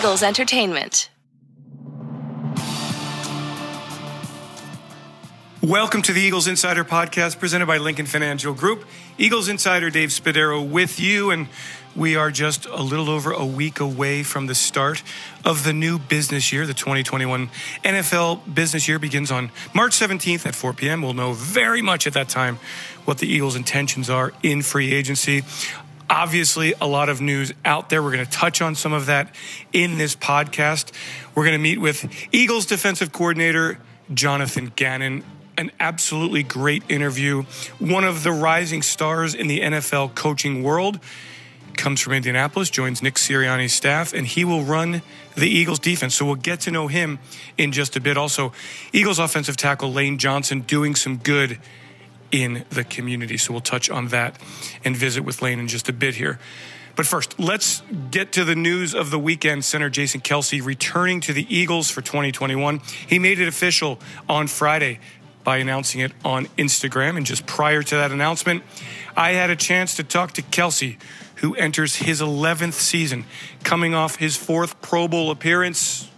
Eagles Entertainment. Welcome to the Eagles Insider Podcast presented by Lincoln Financial Group. Eagles Insider Dave Spadaro with you, and we are just a little over a week away from the start of the new business year. The 2021 NFL business year begins on March 17th at 4 p.m. We'll know very much at that time what the Eagles' intentions are in free agency. Obviously, a lot of news out there. We're going to touch on some of that in this podcast. We're going to meet with Eagles defensive coordinator Jonathan Gannon an absolutely great interview. One of the rising stars in the NFL coaching world comes from Indianapolis, joins Nick Sirianni's staff, and he will run the Eagles defense. So we'll get to know him in just a bit. Also, Eagles offensive tackle Lane Johnson doing some good in the community. So we'll touch on that and visit with Lane in just a bit here. But first, let's get to the news of the weekend. Center Jason Kelce returning to the Eagles for 2021. He made it official on Friday by announcing it on Instagram. And just prior to that announcement, I had a chance to talk to Kelce, who enters his 11th season, coming off his fourth Pro Bowl appearance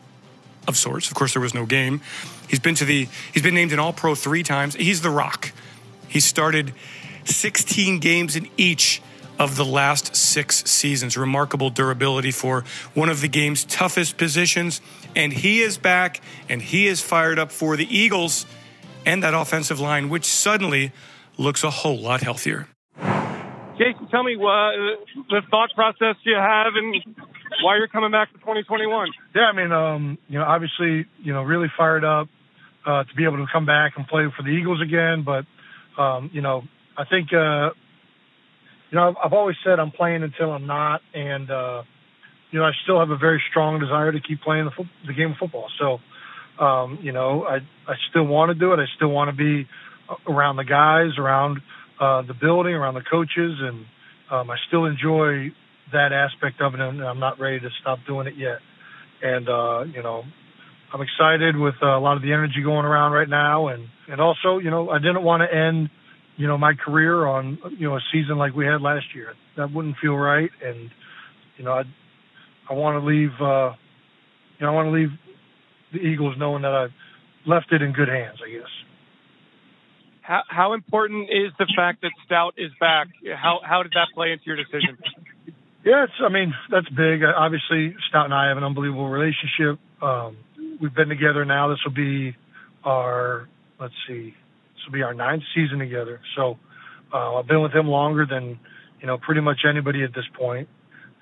of sorts. Of course, there was no game. He's been to the he's been named an All Pro three times. He's the Rock. He started 16 games in each of the last six seasons. Remarkable durability for one of the game's toughest positions. And he is back and he is fired up for the Eagles and that offensive line, which suddenly looks a whole lot healthier. Jason, tell me what the thought process you have and why you're coming back to 2021. Yeah, I mean, um, you know, obviously, you know, really fired up uh, to be able to come back and play for the Eagles again. But, um, you know, I think, uh, you know, I've, I've always said I'm playing until I'm not, and uh, you know, I still have a very strong desire to keep playing the, fo- the game of football. So, um, you know, I I still want to do it. I still want to be around the guys, around uh, the building, around the coaches, and um, I still enjoy that aspect of it. And I'm not ready to stop doing it yet. And uh, you know, I'm excited with uh, a lot of the energy going around right now, and and also, you know, I didn't want to end, you know, my career on you know a season like we had last year. That wouldn't feel right, and you know, I I want to leave. Uh, you know, I want to leave the Eagles knowing that I've left it in good hands, I guess. How, how important is the fact that Stout is back? How how did that play into your decision? Yeah, it's, I mean that's big. Obviously, Stout and I have an unbelievable relationship. Um, we've been together now. This will be our let's see, this will be our ninth season together. So uh, I've been with him longer than you know pretty much anybody at this point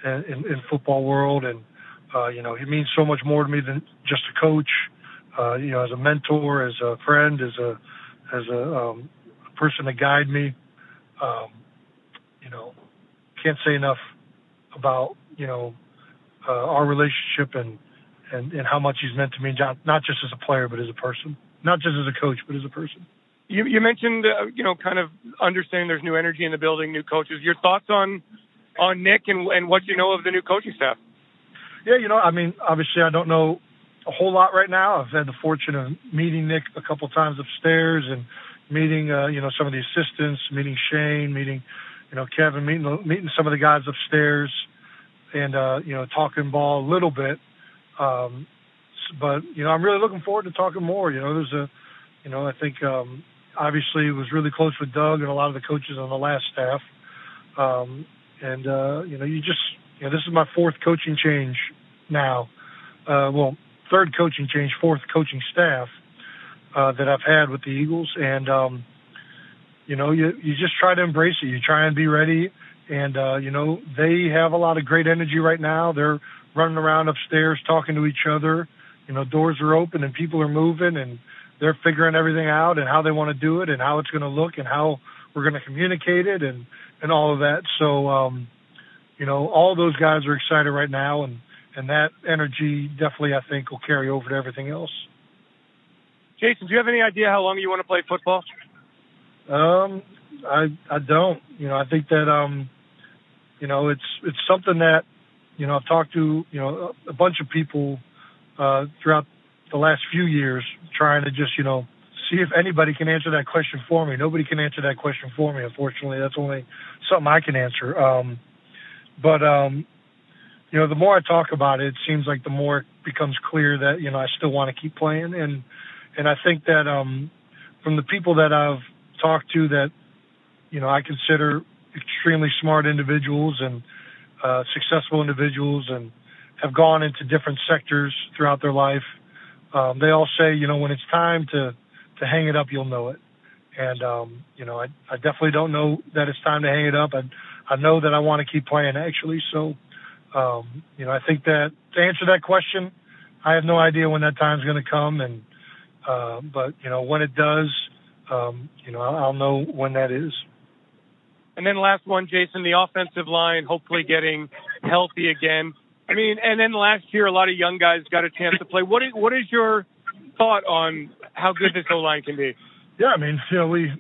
in, in, in football world, and uh, you know, he means so much more to me than just a coach. Uh, you know, as a mentor, as a friend, as a as a, um, person to guide me. Um, you know, can't say enough about you know uh, our relationship and, and and how much he's meant to me, not, not just as a player, but as a person. Not just as a coach, but as a person. You, you mentioned, uh, you know, kind of understanding there's new energy in the building, new coaches. Your thoughts on on Nick and, and what you know of the new coaching staff? Yeah, you know, I mean, obviously, I don't know a whole lot right now. I've had the fortune of meeting Nick a couple times upstairs and meeting, uh, you know, some of the assistants, meeting Shane, meeting, you know, Kevin, meeting meeting some of the guys upstairs, and uh, you know, talking ball a little bit. Um, but you know, I'm really looking forward to talking more. You know, there's a, you know, I think um, obviously it was really close with Doug and a lot of the coaches on the last staff, um, and uh, you know, you just you know, this is my fourth coaching change now. Uh, well, third coaching change, fourth coaching staff uh, that I've had with the Eagles, and um, you know, you you just try to embrace it. You try and be ready, and uh, you know, they have a lot of great energy right now. They're running around upstairs talking to each other. You know, doors are open and people are moving, and they're figuring everything out and how they want to do it and how it's going to look and how we're going to communicate it and and all of that. So. um you know, all those guys are excited right now, and and that energy definitely, I think, will carry over to everything else. Jason, do you have any idea how long you want to play football? Um, I I don't. You know, I think that um, you know, it's it's something that you know I've talked to you know a bunch of people uh, throughout the last few years, trying to just you know see if anybody can answer that question for me. Nobody can answer that question for me. Unfortunately, that's only something I can answer. Um, but um, you know, the more I talk about it, it seems like the more it becomes clear that you know I still want to keep playing, and and I think that um, from the people that I've talked to that you know I consider extremely smart individuals and uh, successful individuals and have gone into different sectors throughout their life. Um, they all say, you know, when it's time to to hang it up, you'll know it. And um, you know, I, I definitely don't know that it's time to hang it up. I I know that I want to keep playing actually. So, um, you know, I think that to answer that question, I have no idea when that time's going to come. And uh, but you know, when it does, um, you know, I'll, I'll know when that is. And then last one, Jason, the offensive line hopefully getting healthy again. I mean, and then last year a lot of young guys got a chance to play. What is what is your thought on how good this O line can be? Yeah, I mean, you know, we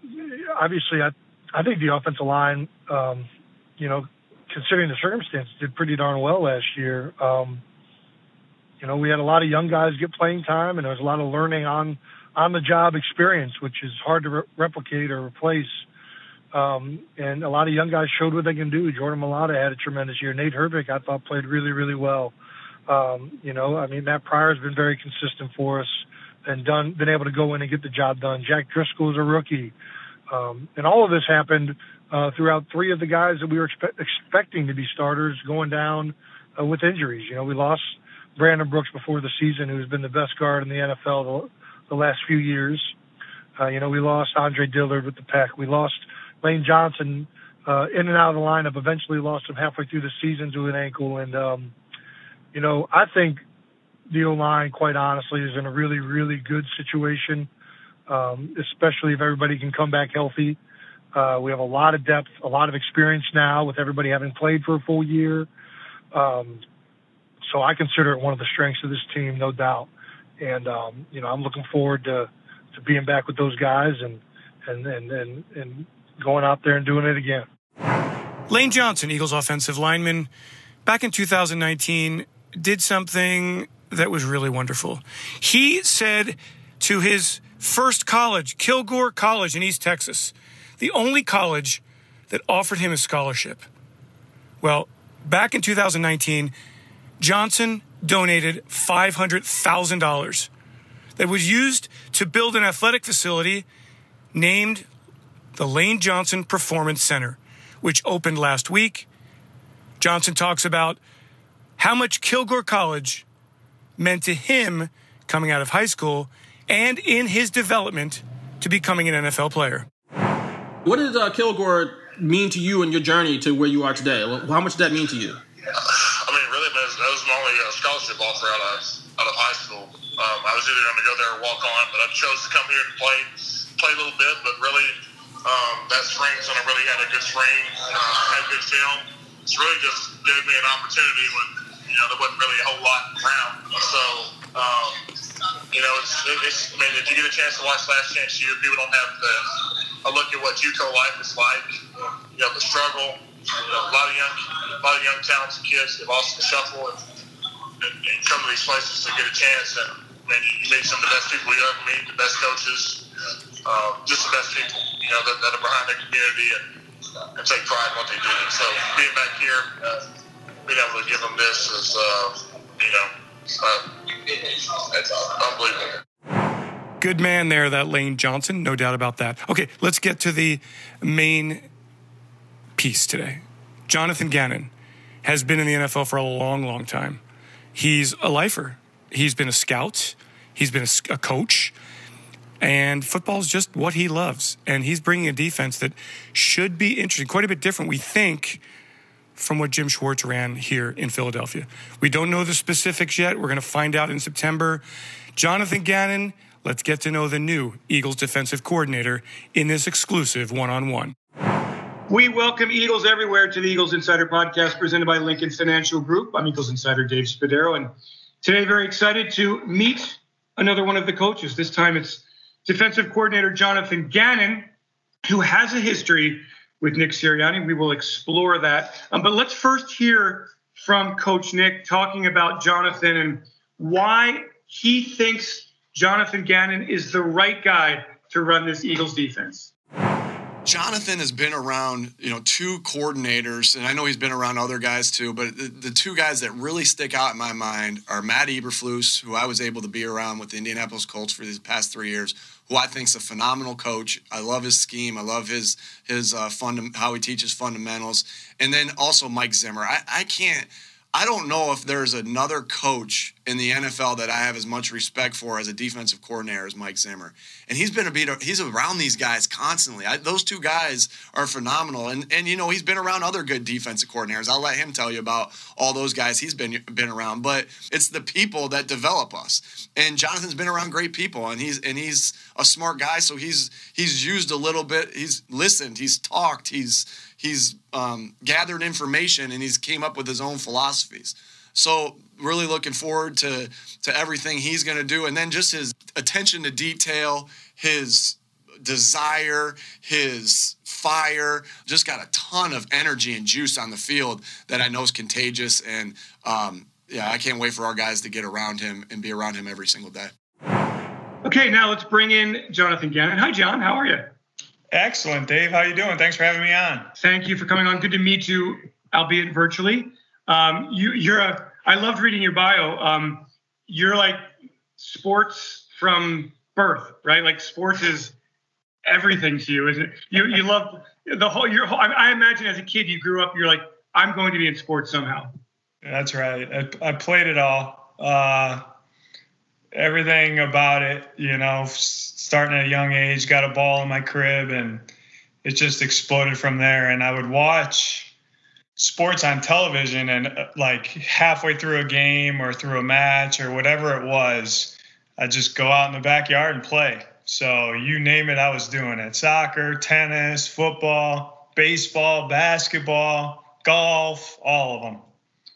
obviously I I think the offensive line, um, you know, considering the circumstances, did pretty darn well last year. Um, you know, we had a lot of young guys get playing time, and there was a lot of learning on on the job experience, which is hard to re- replicate or replace. Um, and a lot of young guys showed what they can do. Jordan Mailata had a tremendous year. Nate Herbig, I thought, played really, really well. Um, you know, I mean, Matt Pryor has been very consistent for us and done, been able to go in and get the job done. Jack Driscoll is a rookie. Um, and all of this happened uh, throughout three of the guys that we were expe- expecting to be starters going down uh, with injuries. You know, we lost Brandon Brooks before the season, who's been the best guard in the NFL the, the last few years. Uh, you know, we lost Andre Dillard with the Pack. We lost Lane Johnson uh, in and out of the lineup. Eventually lost him halfway through the season to an ankle. And, um, you know, I think the O line, quite honestly, is in a really, really good situation, um, especially if everybody can come back healthy. Uh, we have a lot of depth, a lot of experience now with everybody having played for a full year. Um, so I consider it one of the strengths of this team, no doubt. And um, you know, I'm looking forward to to being back with those guys and and and and, and going out there and doing it again. Lane Johnson, Eagles offensive lineman, back in 2019, did something that was really wonderful. He said to his first college, Kilgore College in East Texas, the only college that offered him a scholarship. Well, back in 2019, Johnson donated $500,000 that was used to build an athletic facility named the Lane Johnson Performance Center, which opened last week. Johnson talks about how much Kilgore College meant to him coming out of high school and in his development to becoming an NFL player. What did uh, Kilgore mean to you and your journey to where you are today? How much did that mean to you? I mean, really, that was my only uh, scholarship offer out of out of high school. Um, I was either going to go there or walk on, but I chose to come here and play play a little bit. But really, um, that spring's when I really had a good spring, uh, had good film. It's really just gave me an opportunity when you know there wasn't really a whole lot around. So um, you know, it's, it's I mean, if you get a chance to watch Last Chance U, people don't have the, a look at what JUCO life is like. You know, the struggle. You know, a lot of young, a lot of young talented kids get lost the shuffle and, and, and come to these places to get a chance. And I mean, you meet some of the best people you ever meet, the best coaches, uh, just the best people, you know, that, that are behind the community and, and take pride in what they do. And so being back here, uh, being able to give them this is, uh, you know, uh, it's unbelievable. Good man there, that Lane Johnson, no doubt about that. Okay, let's get to the main piece today. Jonathan Gannon has been in the NFL for a long, long time. He's a lifer. He's been a scout. He's been a, a coach. And football is just what he loves. And he's bringing a defense that should be interesting, quite a bit different, we think, from what Jim Schwartz ran here in Philadelphia. We don't know the specifics yet. We're going to find out in September. Jonathan Gannon, let's get to know the new Eagles defensive coordinator in this exclusive one on one. We welcome Eagles everywhere to the Eagles Insider podcast presented by Lincoln Financial Group. I'm Eagles Insider Dave Spadaro, and today very excited to meet another one of the coaches. This time it's defensive coordinator Jonathan Gannon, who has a history with Nick Sirianni. We will explore that. Um, but let's first hear from Coach Nick talking about Jonathan and why he thinks Jonathan Gannon is the right guy to run this Eagles defense. Jonathan has been around, you know, two coordinators, and I know he's been around other guys too, but the, the two guys that really stick out in my mind are Matt Eberflus, who I was able to be around with the Indianapolis Colts for these past three years, who I think is a phenomenal coach. I love his scheme. I love his his uh, funda- how he teaches fundamentals, and then also Mike Zimmer. I, I can't – I don't know if there's another coach in the NFL that I have as much respect for as a defensive coordinator as Mike Zimmer. And he's been a beat. He's around these guys constantly. I, those two guys are phenomenal. And and you know he's been around other good defensive coordinators. I'll let him tell you about all those guys he's been been around. But it's the people that develop us. And Jonathan's been around great people, and he's and he's a smart guy. So he's he's used a little bit. He's listened. He's talked. He's he's um, gathered information and he's came up with his own philosophies. So really looking forward to to everything he's going to do, and then just his attention to detail, his desire, his fire, just got a ton of energy and juice on the field that I know is contagious. And um, yeah, I can't wait for our guys to get around him and be around him every single day. Okay, now let's bring in Jonathan Gannon. Hi, John. How are you? Excellent, Dave. How are you doing? Thanks for having me on. Thank you for coming on. Good to meet you, albeit virtually. Um, you, you're a. I loved reading your bio. Um, you're like sports from birth, right? Like sports is everything to you, isn't it? You you love the whole. Your whole. I, I imagine as a kid you grew up. You're like, I'm going to be in sports somehow. That's right. I, I played it all. Uh, everything about it, you know, starting at a young age, got a ball in my crib, and it just exploded from there. And I would watch sports on television, and uh, like halfway through a game or through a match or whatever it was, I'd just go out in the backyard and play. So you name it, I was doing it soccer, tennis, football, baseball, basketball, golf, all of them.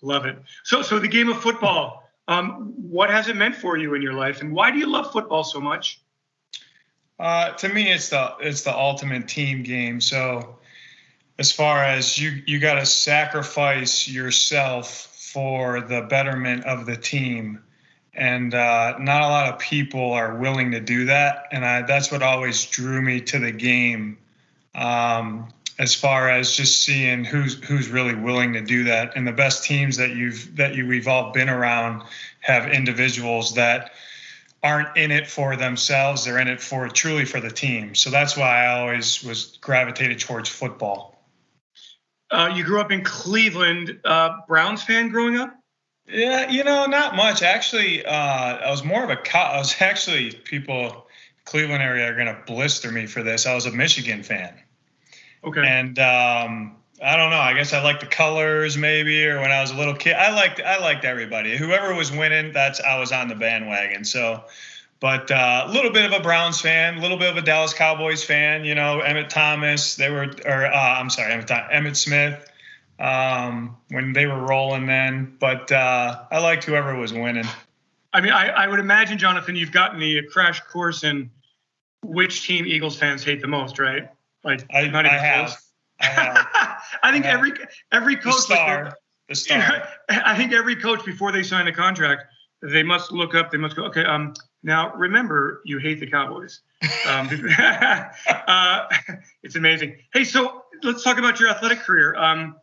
Love it. So, so the game of football um, what has it meant for you in your life, and why do you love football so much? Uh, to me, it's the it's the ultimate team game. So, as far as you you got to sacrifice yourself for the betterment of the team, and uh, not a lot of people are willing to do that. And I, that's what always drew me to the game. Um, as far as just seeing who's who's really willing to do that. And the best teams that you've that you we've all been around have individuals that aren't in it for themselves. They're in it for truly for the team. So that's why i always was gravitated towards football. Uh, you grew up in cleveland. Uh, browns fan growing up? Yeah you know not much. Actually uh, i was more of a co- i was actually people cleveland area are going to blister me for this. I was a michigan fan Okay. And um, I don't know. I guess I liked the colors, maybe, or when I was a little kid, I liked I liked everybody. Whoever was winning, that's I was on the bandwagon. So, but uh, a little bit of a Browns fan, a little bit of a Dallas Cowboys fan. You know, Emmitt Thomas. They were, or uh, I'm sorry, Emmett, Emmitt Smith. Um, when they were rolling then, but uh, I liked whoever was winning. I mean, I, I would imagine, Jonathan, you've gotten the crash course in which team Eagles fans hate the most, right? Like I, not even I have. I have. I think I have. every every coach the star, like, the star. I think every coach before they sign a contract, they must look up. They must go. Okay. Um. Now remember, you hate the Cowboys. Um, uh, it's amazing. Hey, so let's talk about your athletic career. Um,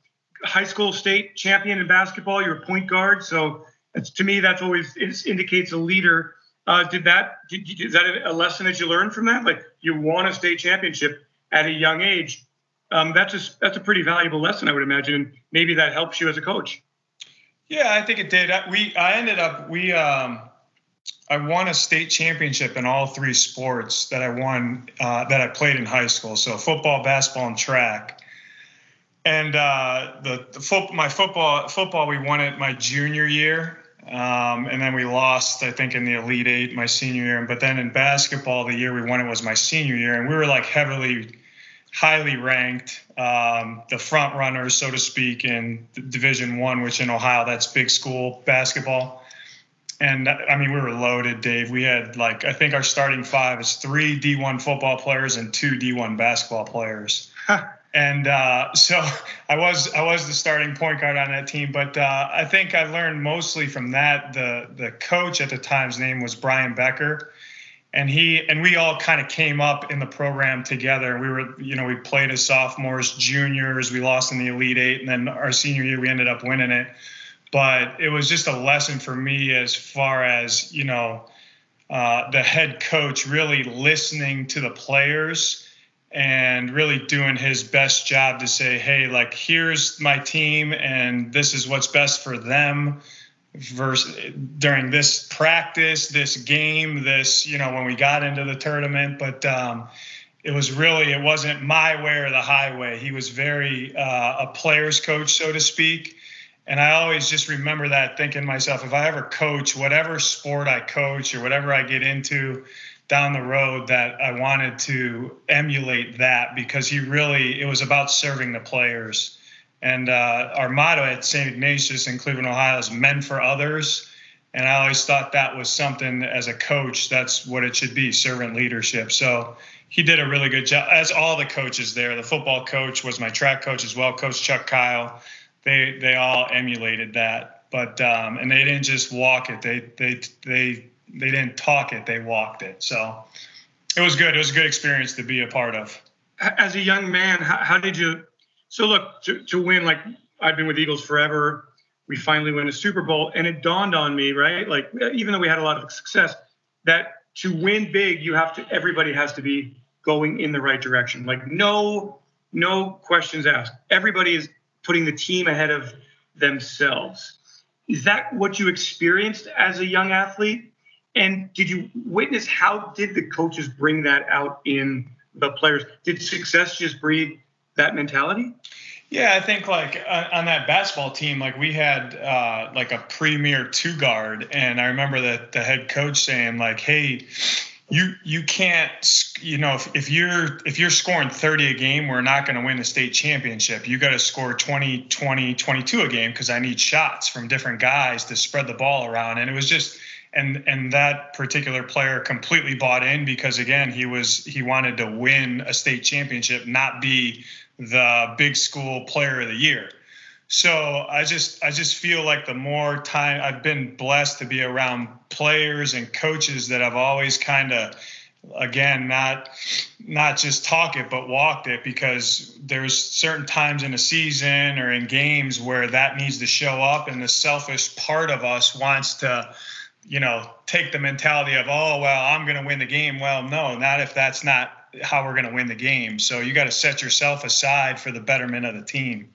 high school state champion in basketball. You're a point guard. So to me, that's always indicates a leader. Uh, did that? Did, is that a lesson that you learned from that? Like you won a state championship at a young age, um, that's a, that's a pretty valuable lesson, I would imagine. Maybe that helps you as a coach. Yeah, I think it did. We I ended up we um, I won a state championship in all three sports that I won uh, that I played in high school. So football, basketball, and track. And uh, the, the foot, my football football we won it my junior year, um, and then we lost I think in the elite eight my senior year. But then in basketball, the year we won it was my senior year, and we were like heavily highly ranked, um, the front runners, so to speak, in Division One, which in Ohio, that's big school basketball. And I mean, we were loaded, Dave. We had like I think our starting five is three D1 football players and two D1 basketball players. And uh, so I was I was the starting point guard on that team. But uh, I think I learned mostly from that. The the coach at the time's name was Brian Becker and he and we all kind of came up in the program together. We were, you know, we played as sophomores, juniors. We lost in the Elite Eight, and then our senior year we ended up winning it. But it was just a lesson for me as far as you know, uh, the head coach really listening to the players and really doing his best job to say, hey, like here's my team, and this is what's best for them versus during this practice, this game, this, you know, when we got into the tournament. But um, it was really, it wasn't my way or the highway. He was very uh, a player's coach, so to speak. And I always just remember that thinking myself, if I ever coach, whatever sport I coach or whatever I get into down the road, that I wanted to emulate that because he really, it was about serving the players and uh, our motto at St. Ignatius in Cleveland, Ohio is men for others. And I always thought that was something as a coach, that's what it should be servant leadership. So he did a really good job, as all the coaches there. The football coach was my track coach as well, Coach Chuck Kyle. They, they all emulated that. But, um, and they didn't just walk it, they, they, they, they didn't talk it, they walked it. So it was good. It was a good experience to be a part of. As a young man, how, how did you so look, to, to win, like I've been with Eagles forever. We finally win a Super Bowl, and it dawned on me, right? Like even though we had a lot of success, that to win big, you have to everybody has to be going in the right direction. Like no, no questions asked. Everybody is putting the team ahead of themselves. Is that what you experienced as a young athlete? And did you witness how did the coaches bring that out in the players? Did success just breed that mentality? Yeah, I think like on that basketball team, like we had uh, like a premier two guard, and I remember that the head coach saying like, "Hey, you you can't you know if, if you're if you're scoring 30 a game, we're not going to win the state championship. You got to score 20, 20, 22 a game because I need shots from different guys to spread the ball around." And it was just and and that particular player completely bought in because again he was he wanted to win a state championship not be the big school player of the year. So I just I just feel like the more time I've been blessed to be around players and coaches that have always kind of again not not just talk it but walked it because there's certain times in a season or in games where that needs to show up and the selfish part of us wants to you know take the mentality of oh well I'm going to win the game well no not if that's not how we're going to win the game. So you got to set yourself aside for the betterment of the team.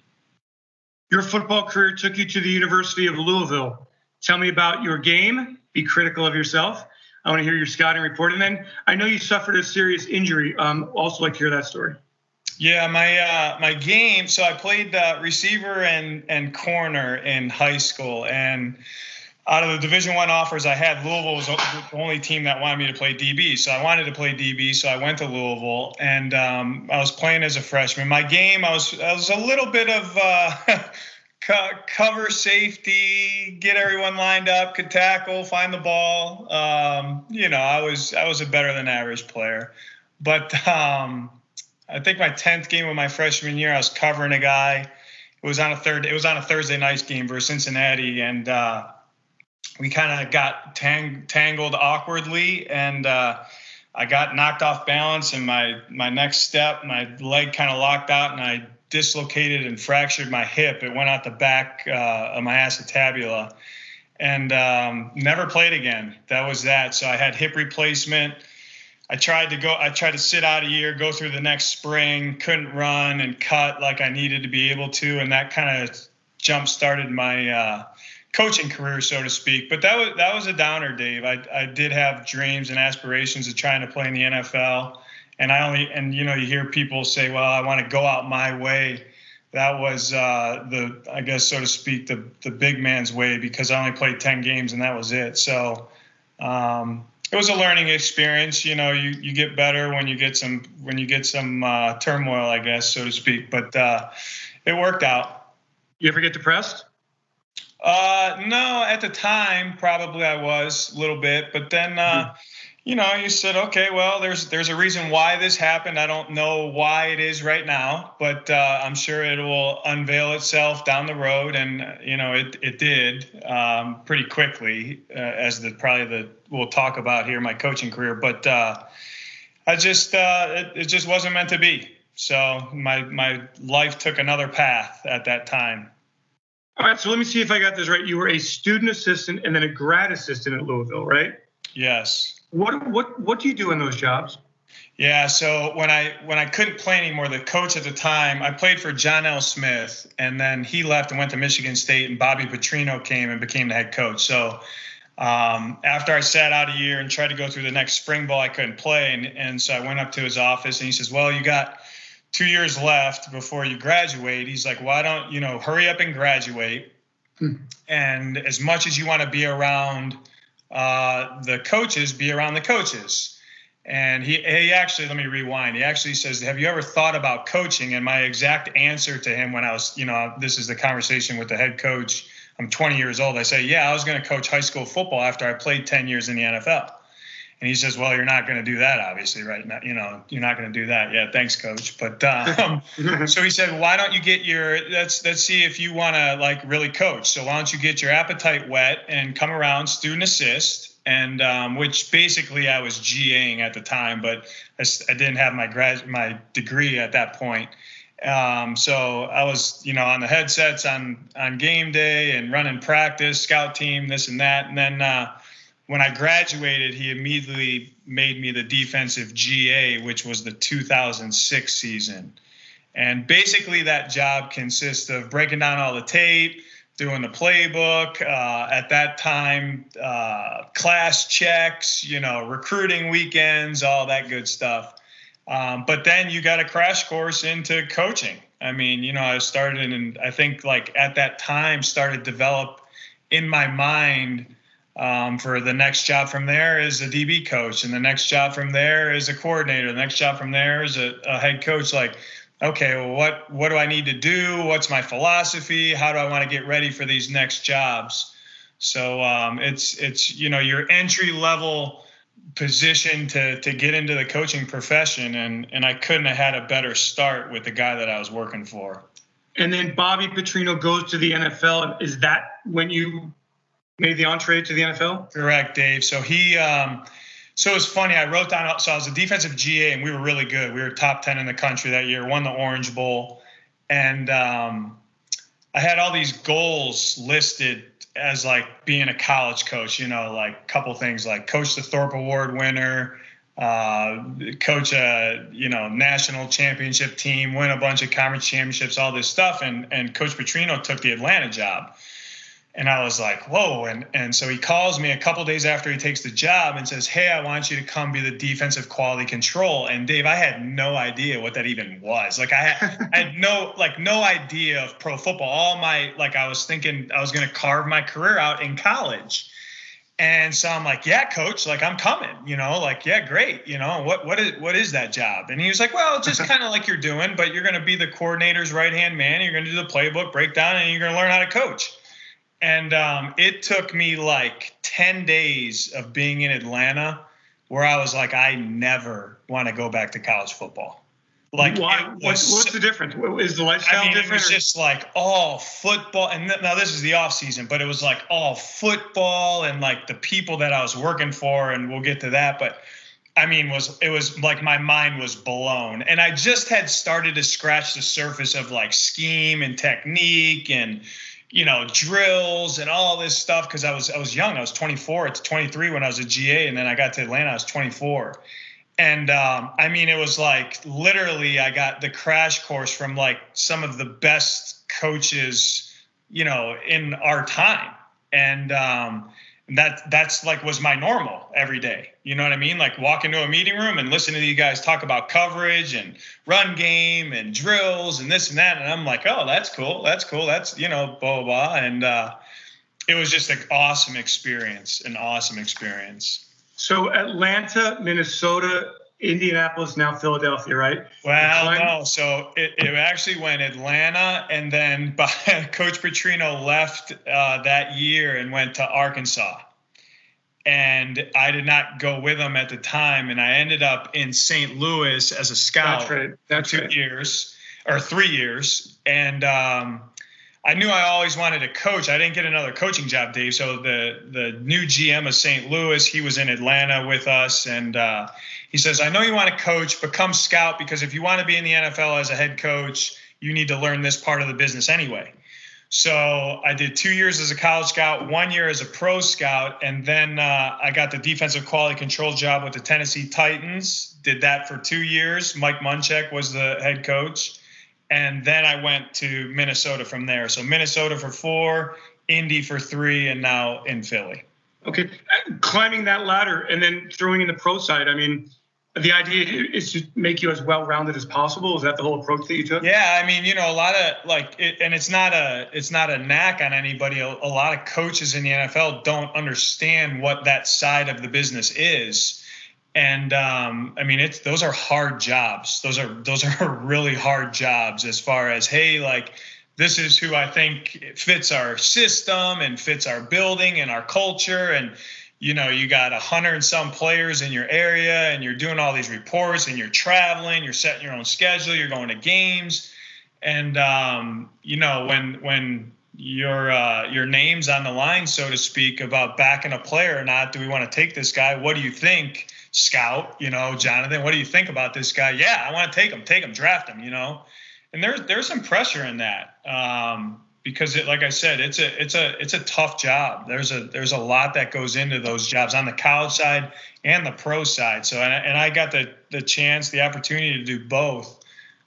Your football career took you to the University of Louisville. Tell me about your game. Be critical of yourself. I want to hear your scouting report. And then I know you suffered a serious injury. Um, also like to hear that story. Yeah, my uh, my game. So I played uh, receiver and and corner in high school, and out of the Division One offers I had, Louisville was the only team that wanted me to play DB. So I wanted to play DB, so I went to Louisville, and um, I was playing as a freshman. My game, I was I was a little bit of uh, cover safety, get everyone lined up, could tackle, find the ball. Um, you know, I was I was a better than average player, but um, I think my tenth game of my freshman year, I was covering a guy. It was on a third. It was on a Thursday night game versus Cincinnati, and uh, we kind of got tang- tangled awkwardly and uh, I got knocked off balance and my my next step my leg kind of locked out and I dislocated and fractured my hip. It went out the back uh, of my acetabula and um, never played again. That was that. So I had hip replacement. I tried to go I tried to sit out a year go through the next spring couldn't run and cut like I needed to be able to. And that kind of jump started my uh, coaching career, so to speak. But that was that was a downer, Dave. I I did have dreams and aspirations of trying to play in the NFL, and I only and you know you hear people say, well, I want to go out my way. That was uh, the I guess so to speak the the big man's way because I only played ten games and that was it. So. Um, it was a learning experience. You know, you, you get better when you get some when you get some uh, turmoil, I guess, so to speak. But uh, it worked out. You ever get depressed? Uh, no, at the time, probably I was a little bit, but then, uh, mm-hmm. you know, you said, okay, well, there's there's a reason why this happened. I don't know why it is right now, but uh, I'm sure it will unveil itself down the road, and you know, it it did um, pretty quickly, uh, as the probably the we'll talk about here my coaching career. But uh, I just uh, it, it just wasn't meant to be. So my my life took another path at that time. All right, so let me see if I got this right. You were a student assistant and then a grad assistant at Louisville, right? Yes. What what what do you do in those jobs? Yeah, so when I when I couldn't play anymore, the coach at the time, I played for John L. Smith, and then he left and went to Michigan State, and Bobby Petrino came and became the head coach. So um, after I sat out a year and tried to go through the next spring ball, I couldn't play, and and so I went up to his office, and he says, "Well, you got two years left before you graduate." He's like, "Why don't you know hurry up and graduate?" Hmm. And as much as you want to be around uh, the coaches be around the coaches. And he, he actually, let me rewind. He actually says, Have you ever thought about coaching? And my exact answer to him when I was, you know, this is the conversation with the head coach. I'm 20 years old. I say, Yeah, I was going to coach high school football after I played 10 years in the NFL. And he says, "Well, you're not going to do that, obviously, right now. You know, you're not going to do that. Yeah, thanks, coach. But um, so he said, why don't you get your? Let's let's see if you want to like really coach. So why don't you get your appetite wet and come around, student assist, and um, which basically I was GAing at the time, but I, I didn't have my grad my degree at that point. Um, so I was, you know, on the headsets on on game day and running practice, scout team, this and that, and then. Uh, when I graduated, he immediately made me the defensive GA, which was the 2006 season. And basically, that job consists of breaking down all the tape, doing the playbook. Uh, at that time, uh, class checks, you know, recruiting weekends, all that good stuff. Um, but then you got a crash course into coaching. I mean, you know, I started and I think like at that time started develop in my mind um, for the next job from there is a DB coach, and the next job from there is a coordinator. The next job from there is a, a head coach. Like, okay, well, what what do I need to do? What's my philosophy? How do I want to get ready for these next jobs? So um, it's it's you know your entry level position to to get into the coaching profession, and and I couldn't have had a better start with the guy that I was working for. And then Bobby Petrino goes to the NFL. Is that when you made the entree to the NFL? Correct, Dave. So he, um, so it was funny. I wrote down, so I was a defensive GA and we were really good. We were top 10 in the country that year, won the Orange Bowl. And um, I had all these goals listed as like being a college coach, you know, like a couple things like coach the Thorpe Award winner, uh, coach a you know national championship team, win a bunch of conference championships, all this stuff. And and Coach Petrino took the Atlanta job and I was like, whoa. And, and so he calls me a couple days after he takes the job and says, Hey, I want you to come be the defensive quality control. And Dave, I had no idea what that even was. Like I had, I had no, like no idea of pro football. All my, like I was thinking I was going to carve my career out in college. And so I'm like, yeah, coach, like I'm coming, you know, like, yeah, great. You know, what, what is, what is that job? And he was like, well, just kind of like you're doing, but you're going to be the coordinator's right hand man. You're going to do the playbook breakdown and you're going to learn how to coach and um, it took me like 10 days of being in Atlanta where I was like, I never want to go back to college football. Like, Why, what's, what's the difference? Is the lifestyle I mean, different? It was or? just like all football. And th- now this is the off season, but it was like all football and like the people that I was working for. And we'll get to that. But I mean, was it was like my mind was blown. And I just had started to scratch the surface of like scheme and technique and, you know drills and all this stuff because I was I was young. I was 24 to 23 when I was a GA, and then I got to Atlanta. I was 24, and um, I mean it was like literally I got the crash course from like some of the best coaches, you know, in our time, and um, that that's like was my normal every day. You know what I mean? Like walk into a meeting room and listen to you guys talk about coverage and run game and drills and this and that. And I'm like, oh, that's cool. That's cool. That's you know, blah blah. blah. And uh, it was just an awesome experience. An awesome experience. So Atlanta, Minnesota, Indianapolis, now Philadelphia, right? Well, no. So it, it actually went Atlanta, and then by, Coach Petrino left uh, that year and went to Arkansas. and I did not go with him at the time, and I ended up in St. Louis as a scout That's right. That's for two right. years or three years, and um, I knew I always wanted to coach. I didn't get another coaching job, Dave. So the the new GM of St. Louis, he was in Atlanta with us, and uh, he says, "I know you want to coach, but come scout because if you want to be in the NFL as a head coach, you need to learn this part of the business anyway." So I did two years as a college scout, one year as a pro scout, and then uh, I got the defensive quality control job with the Tennessee Titans. Did that for two years. Mike Munchak was the head coach, and then I went to Minnesota from there. So Minnesota for four, Indy for three, and now in Philly. Okay, climbing that ladder and then throwing in the pro side. I mean, the idea is to make you as well-rounded as possible. Is that the whole approach that you took? Yeah, I mean, you know, a lot of like, it, and it's not a, it's not a knack on anybody. A, a lot of coaches in the NFL don't understand what that side of the business is, and um, I mean, it's those are hard jobs. Those are those are really hard jobs as far as hey, like this is who I think fits our system and fits our building and our culture. And you know you got a hundred and some players in your area and you're doing all these reports and you're traveling you're setting your own schedule you're going to games. And um, you know when when your uh, your name's on the line so to speak about backing a player or not do we want to take this guy? What do you think scout you know jonathan what do you think about this guy yeah i want to take him take him draft him you know and there's there's some pressure in that um, because it like I said it's a it's a it's a tough job. There's a there's a lot that goes into those jobs on the college side and the pro side. So and I, and I got the the chance the opportunity to do both.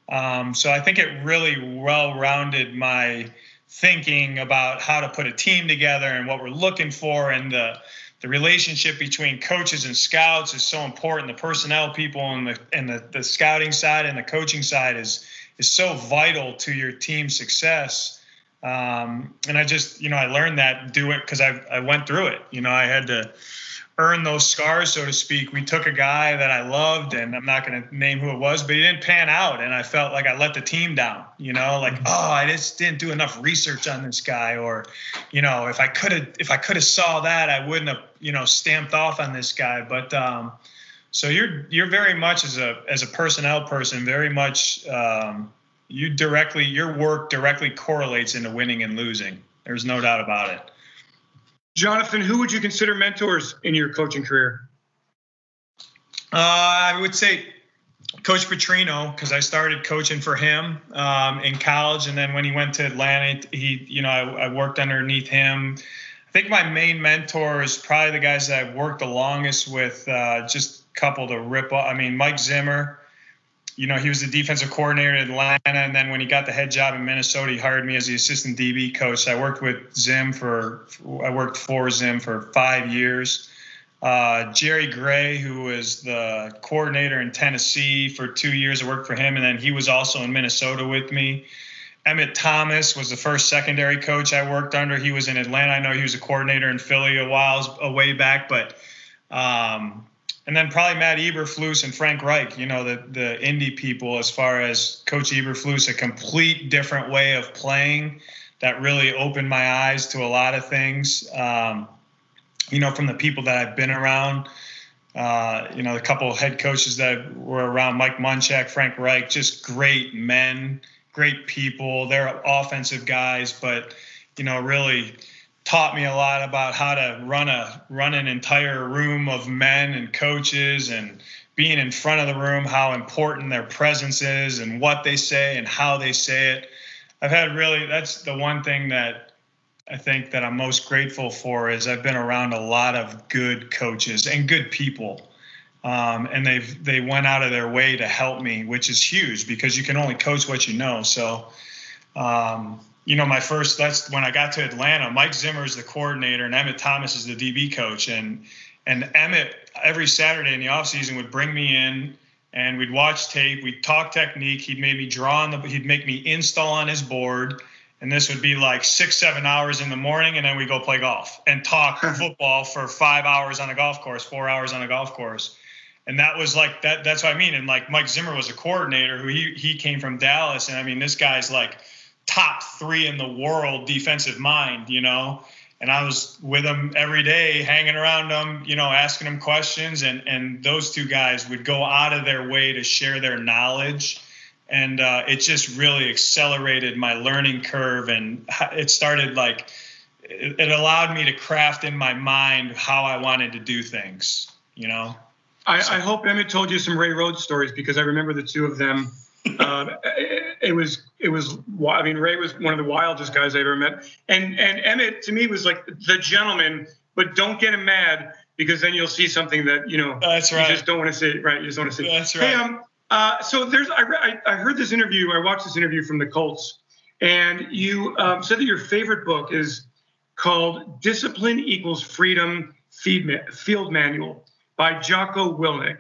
Um, so I think it really well rounded my thinking about how to put a team together and what we're looking for and the the relationship between coaches and scouts is so important. The personnel people and the and the, the scouting side and the coaching side is is so vital to your team's success. Um, and I just, you know, I learned that do it because I, I went through it. You know, I had to earn those scars, so to speak. We took a guy that I loved, and I'm not going to name who it was, but he didn't pan out, and I felt like I let the team down. You know, like oh, I just didn't do enough research on this guy, or, you know, if I could have, if I could have saw that, I wouldn't have, you know, stamped off on this guy. But um, so you're you're very much as a as a personnel person, very much. Um, you directly your work directly correlates into winning and losing. There's no doubt about it. Jonathan, who would you consider mentors in your coaching career? Uh, I would say Coach Petrino because I started coaching for him um, in college, and then when he went to Atlanta, he you know I, I worked underneath him. I think my main mentor is probably the guys that I've worked the longest with. Uh, just a couple to rip. Off. I mean, Mike Zimmer you know, he was the defensive coordinator in Atlanta, and then when he got the head job in Minnesota, he hired me as the assistant DB coach. I worked with Zim for, I worked for Zim for five years. Uh, Jerry Gray, who was the coordinator in Tennessee for two years, I worked for him, and then he was also in Minnesota with me. Emmitt Thomas was the first secondary coach I worked under. He was in Atlanta. I know he was a coordinator in Philly a while a way back, but um, and then probably Matt Eberflus and Frank Reich, you know, the the Indy people, as far as Coach Eberflus, a complete different way of playing that really opened my eyes to a lot of things. Um, you know, from the people that I've been around, uh, you know, the couple head coaches that were around, Mike Munchak, Frank Reich, just great men, great people. They're offensive guys, but you know, really taught me a lot about how to run a run an entire room of men and coaches and being in front of the room how important their presence is and what they say and how they say it. I've had really that's the one thing that i think that i'm most grateful for is i've been around a lot of good coaches and good people. Um, and they've they went out of their way to help me which is huge because you can only coach what you know. So um, you know, my first that's when I got to Atlanta. Mike Zimmer is the coordinator, and Emmitt Thomas is the DB coach. And and Emmitt every Saturday in the offseason would bring me in and we'd watch tape, we'd talk technique. He'd make me draw on the he'd make me install on his board. And this would be like six, seven hours in the morning, and then we go play golf and talk football for five hours on a golf course, four hours on a golf course. And that was like that that's what I mean. And like Mike Zimmer was a coordinator who he he came from Dallas. And I mean, this guy's like top three in the world defensive mind, you know. and I was with them every day, hanging around them, you know, asking them questions, and and those two guys would go out of their way to share their knowledge, and uh, it just really accelerated my learning curve, and it started like it, it allowed me to craft in my mind how I wanted to do things, you know. I, I hope Emmitt told you some Ray Rhodes stories because I remember the two of them. uh, it, was it was I mean Ray was one of the wildest guys I ever met, and and Emmitt to me was like the gentleman. But don't get him mad because then you'll see something that you know that's right. You just don't want to see, right? You just want to see. That's right. Hey, um, uh, so there's I, I, I heard this interview. I watched this interview from the Colts, and you um, said that your favorite book is called "Discipline Equals Freedom: Field Manual." by Jocko Willink.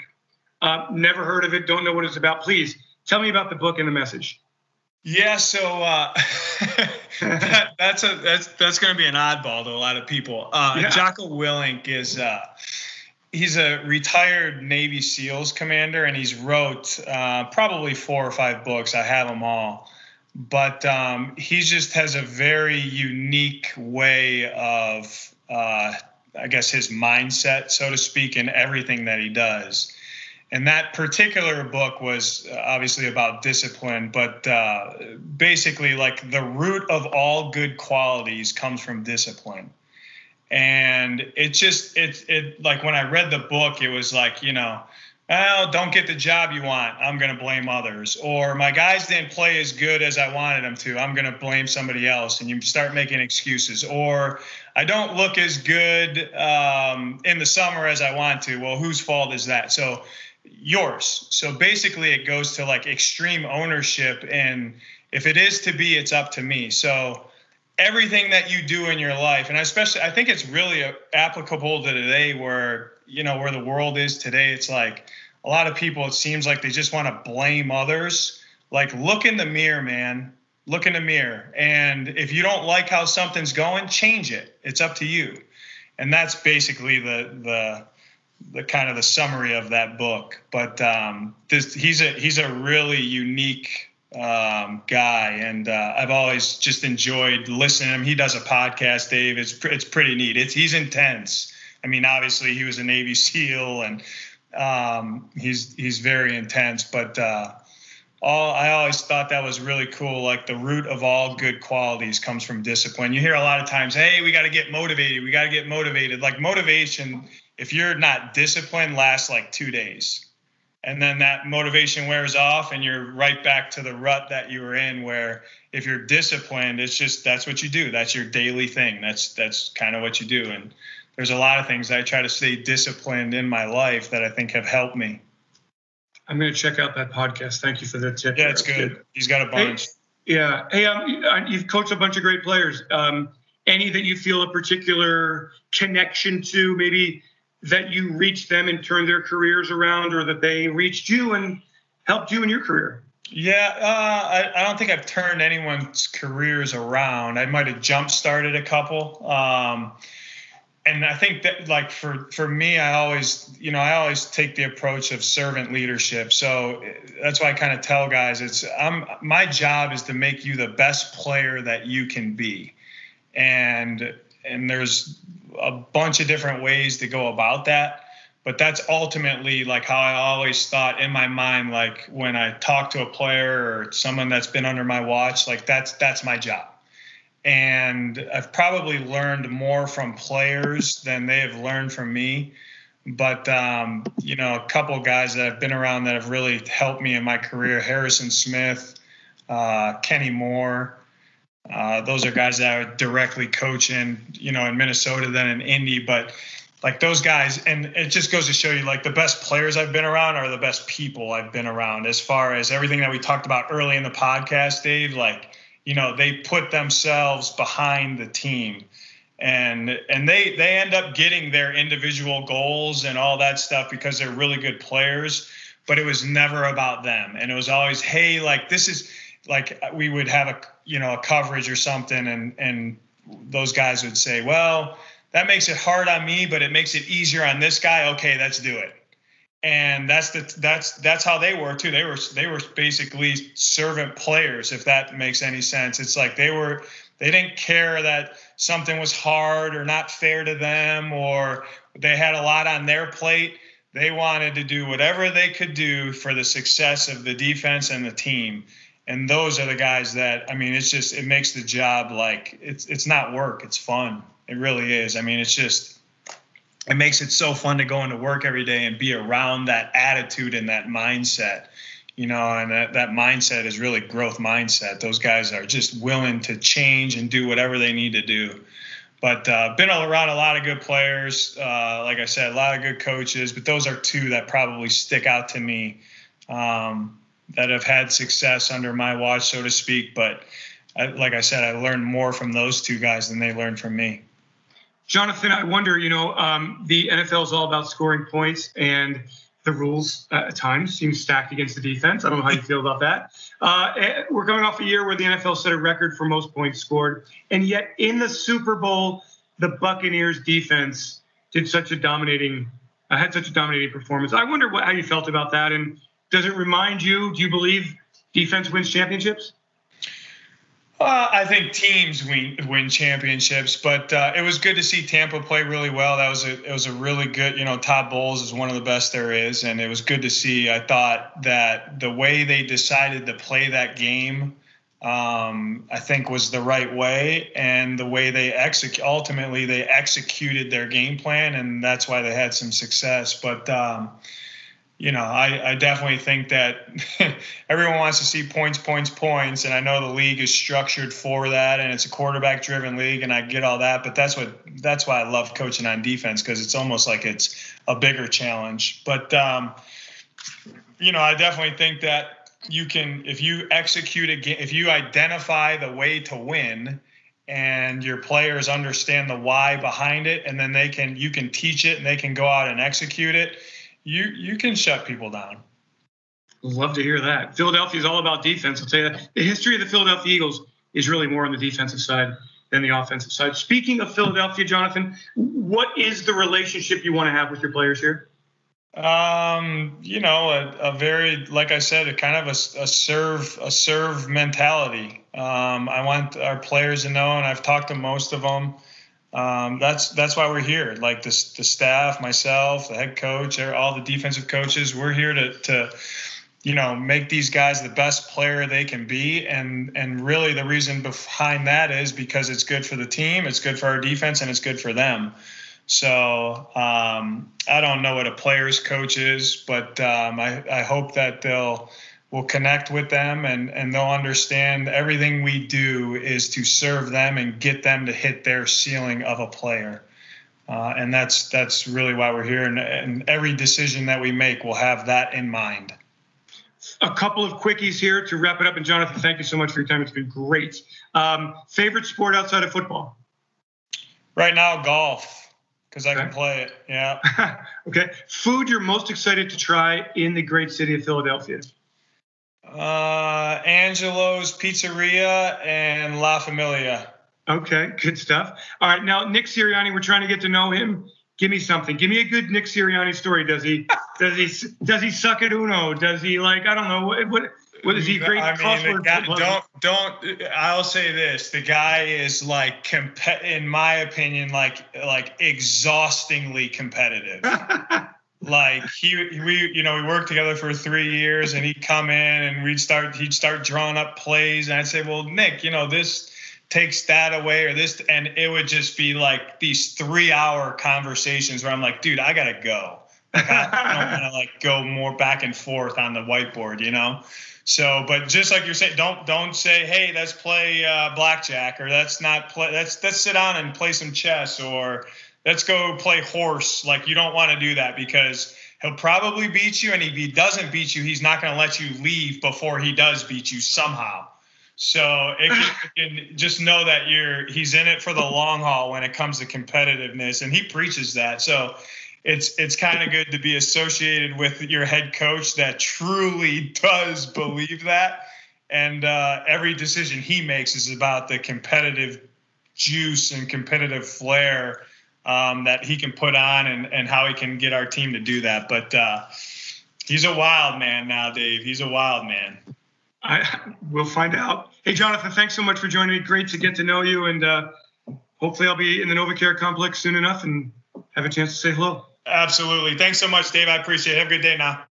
Uh, never heard of it, don't know what it's about. Please tell me about the book and the message. Yeah, so uh, that, that's a that's that's going to be an oddball to a lot of people. Uh, yeah. Jocko Willink is uh, he's a retired Navy SEALs commander, and he's wrote uh, probably four or five books. I have them all, but um, he just has a very unique way of uh, I guess, his mindset, so to speak, in everything that he does. And that particular book was uh, obviously about discipline, but uh, basically, like the root of all good qualities comes from discipline. And it just, it, it, like when I read the book, it was like, you know, well, don't get the job you want. I'm going to blame others. Or my guys didn't play as good as I wanted them to. I'm going to blame somebody else. And you start making excuses. Or I don't look as good um, in the summer as I want to. Well, whose fault is that? So yours. So basically, it goes to like extreme ownership. And if it is to be, it's up to me. So everything that you do in your life, and especially, I think it's really applicable to today where, you know, where the world is today. It's like a lot of people, it seems like they just want to blame others. Like, look in the mirror, man look in the mirror. And if you don't like how something's going, change it. It's up to you. And that's basically the the the kind of the summary of that book. But um, this he's a he's a really unique um, guy, and uh, I've always just enjoyed listening to him. He does a podcast, Dave. It's it's pretty neat. It's he's intense. I mean, obviously he was a Navy SEAL, and um, he's he's very intense. But uh, all I always thought that was really cool. Like the root of all good qualities comes from discipline. You hear a lot of times, hey, we got to get motivated. We got to get motivated. Like motivation, if you're not disciplined, lasts like two days. And then that motivation wears off and you're right back to the rut that you were in where if you're disciplined, it's just that's what you do. That's your daily thing. That's that's kind of what you do. And there's a lot of things I try to stay disciplined in my life that I think have helped me. I'm going to check out that podcast. Thank you for the tip. Yeah, it's good. good. He's got a bunch. Hey, yeah. Hey, um, you've coached a bunch of great players. Um, any that you feel a particular connection to, maybe that you reached them and turned their careers around, or that they reached you and helped you in your career? Yeah, uh, I, I, don't think I've turned anyone's careers around. I might have jump started a couple. Um, and I think that like for for me, I always you know I always take the approach of servant leadership. So that's why I kind of tell guys it's I'm my job is to make you the best player that you can be, and and there's a bunch of different ways to go about that. But that's ultimately like how I always thought in my mind, like when I talk to a player or someone that's been under my watch, like that's that's my job and I've probably learned more from players than they have learned from me. But um, you know, a couple guys that have been around that have really helped me in my career: Harrison Smith, uh, Kenny Moore. Uh, those are guys that are directly coaching, you know, in Minnesota than in Indy. But like those guys, and it just goes to show you, like the best players I've been around are the best people I've been around. As far as everything that we talked about early in the podcast, Dave, like you know they put themselves behind the team and and they they end up getting their individual goals and all that stuff because they're really good players but it was never about them and it was always hey like this is like uh, we would have a you know a coverage or something and and those guys would say well that makes it hard on me but it makes it easier on this guy okay let's do it and that's the that's that's how they were too. They were they were basically servant players, if that makes any sense. It's like they were They didn't care that something was hard or not fair to them or they had a lot on their plate. They wanted to do whatever they could do for the success of the defense and the team. And those are the guys that I mean, it's just it makes the job like it's it's not work, it's fun. It really is. I mean, it's just it makes it so fun to go into work every day and be around that attitude and that mindset you know and that, that mindset is really growth mindset those guys are just willing to change and do whatever they need to do but uh, been around a lot of good players uh, like i said a lot of good coaches but those are two that probably stick out to me um, that have had success under my watch so to speak but I, like i said i learned more from those two guys than they learned from me Jonathan, I wonder, you know, um, the NFL is all about scoring points, and the rules uh, at times seem stacked against the defense. I don't know how you feel about that. Uh, eh, we're coming off a year where the NFL set a record for most points scored, and yet in the Super Bowl, the Buccaneers defense did such a dominating, uh, had such a dominating performance. I wonder what, how you felt about that, and does it remind you? Do you believe defense wins championships? Uh, I think teams win win championships, but uh, it was good to see Tampa play really well. That was a it was a really good. You know, Todd Bowles is one of the best there is, and it was good to see. I thought that the way they decided to play that game, um, I think, was the right way, and the way they execute ultimately they executed their game plan, and that's why they had some success. But um, you know, I, I definitely think that everyone wants to see points, points, points, and I know the league is structured for that, and it's a quarterback-driven league, and I get all that. But that's what that's why I love coaching on defense because it's almost like it's a bigger challenge. But um, you know, I definitely think that you can if you execute a game, if you identify the way to win, and your players understand the why behind it, and then they can you can teach it and they can go out and execute it you you can shut people down. Love to hear that. Philadelphia is all about defense. I'll tell you that. The history of the Philadelphia Eagles is really more on the defensive side than the offensive side. Speaking of Philadelphia, Jonathan, what is the relationship you want to have with your players here? Um, you know, a, a very, like I said, a kind of a, a serve, a serve mentality. Um, I want our players to know, and I've talked to most of them um, that's that's why we're here. Like the the staff, myself, the head coach, all the defensive coaches, we're here to to you know make these guys the best player they can be and and really the reason behind that is because it's good for the team it's good for our defense and it's good for them so um, i don't know what a player's coach is but um, I, I hope that they'll will connect with them and, and they'll understand everything we do is to serve them and get them to hit their ceiling of a player. Uh, and that's that's really why we're here. And, and, every decision that we make will have that in mind. A couple of quickies here to wrap it up. And Jonathan, thank you so much for your time. It's been great. Um, favorite sport outside of football? Right now, golf, because I okay. can play it. Yeah. okay. Food you're most excited to try in the great city of Philadelphia? Uh, Angelo's Pizzeria and La Familia. Okay, good stuff. All right, now Nick Sirianni, we're trying to get to know him. Give me something. Give me a good Nick Sirianni story. Does he does he does he suck at Uno? Does he like I don't know what what what is he great? I mean, guy, don't don't. I'll say this: the guy is like comp- in my opinion, like like exhaustingly competitive. like he we you know we worked together for three years and he'd come in and we'd start he'd start drawing up plays. And i'd say well nick you know this takes that away or this and it would just be like these three hour conversations where i'm like dude i gotta go. Like, I, I don't want to like go more back and forth on the whiteboard you know? So but just like you're saying don't don't say hey let's play uh, blackjack or let's not play let's let's sit down and play some chess or let's go play horse. Like you don't want to do that because he'll probably beat you, and if he doesn't beat you, he's not going to let you leave before he does beat you somehow. So it can, it can just know that you're he's in it for the long haul when it comes to competitiveness, and he preaches that. So it's it's kind of good to be associated with your head coach that truly does believe that, and uh, every decision he makes is about the competitive juice and competitive flair um, that he can put on and, and how he can get our team to do that. But uh, he's a wild man now, Dave. He's a wild man. I we'll find out. Hey, Jonathan, thanks so much for joining me. Great to get to know you, and uh, hopefully, I'll be in the NovaCare complex soon enough and have a chance to say hello. Absolutely. Thanks so much, Dave. I appreciate it. Have a good day now.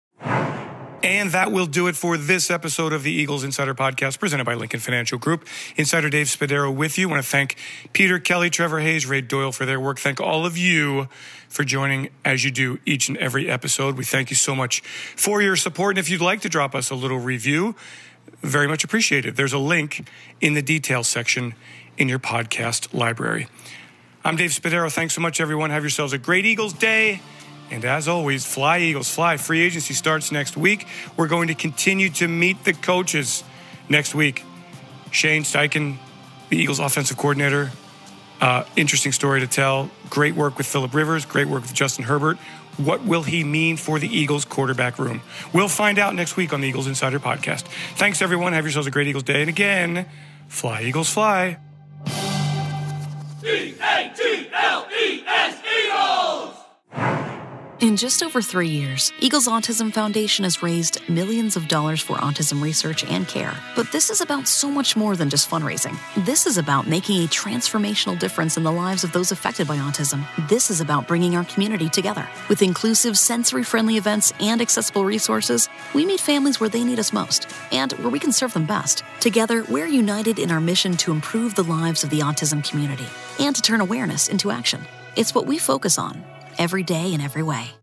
And that will do it for this episode of the Eagles Insider Podcast presented by Lincoln Financial Group. Insider Dave Spadaro with you. I want to thank Peter Kelly, Trevor Hayes, Ray Doyle for their work. Thank all of you for joining as you do each and every episode. We thank you so much for your support. And if you'd like to drop us a little review, very much appreciated. There's a link in the details section in your podcast library. I'm Dave Spadaro. Thanks so much, everyone. Have yourselves a great Eagles day. And as always, fly Eagles, fly. Free agency starts next week. We're going to continue to meet the coaches next week. Shane Steichen, the Eagles offensive coordinator. Uh, interesting story to tell. Great work with Philip Rivers, great work with Justin Herbert. What will he mean for the Eagles quarterback room? We'll find out next week on the Eagles Insider Podcast. Thanks, everyone. Have yourselves a great Eagles day. And again, fly, Eagles, fly. E A G L E S Eagles! In just over three years, Eagles Autism Foundation has raised millions of dollars for autism research and care. But this is about so much more than just fundraising. This is about making a transformational difference in the lives of those affected by autism. This is about bringing our community together. With inclusive, sensory friendly events and accessible resources, we meet families where they need us most and where we can serve them best. Together, we're united in our mission to improve the lives of the autism community and to turn awareness into action. It's what we focus on every day in every way.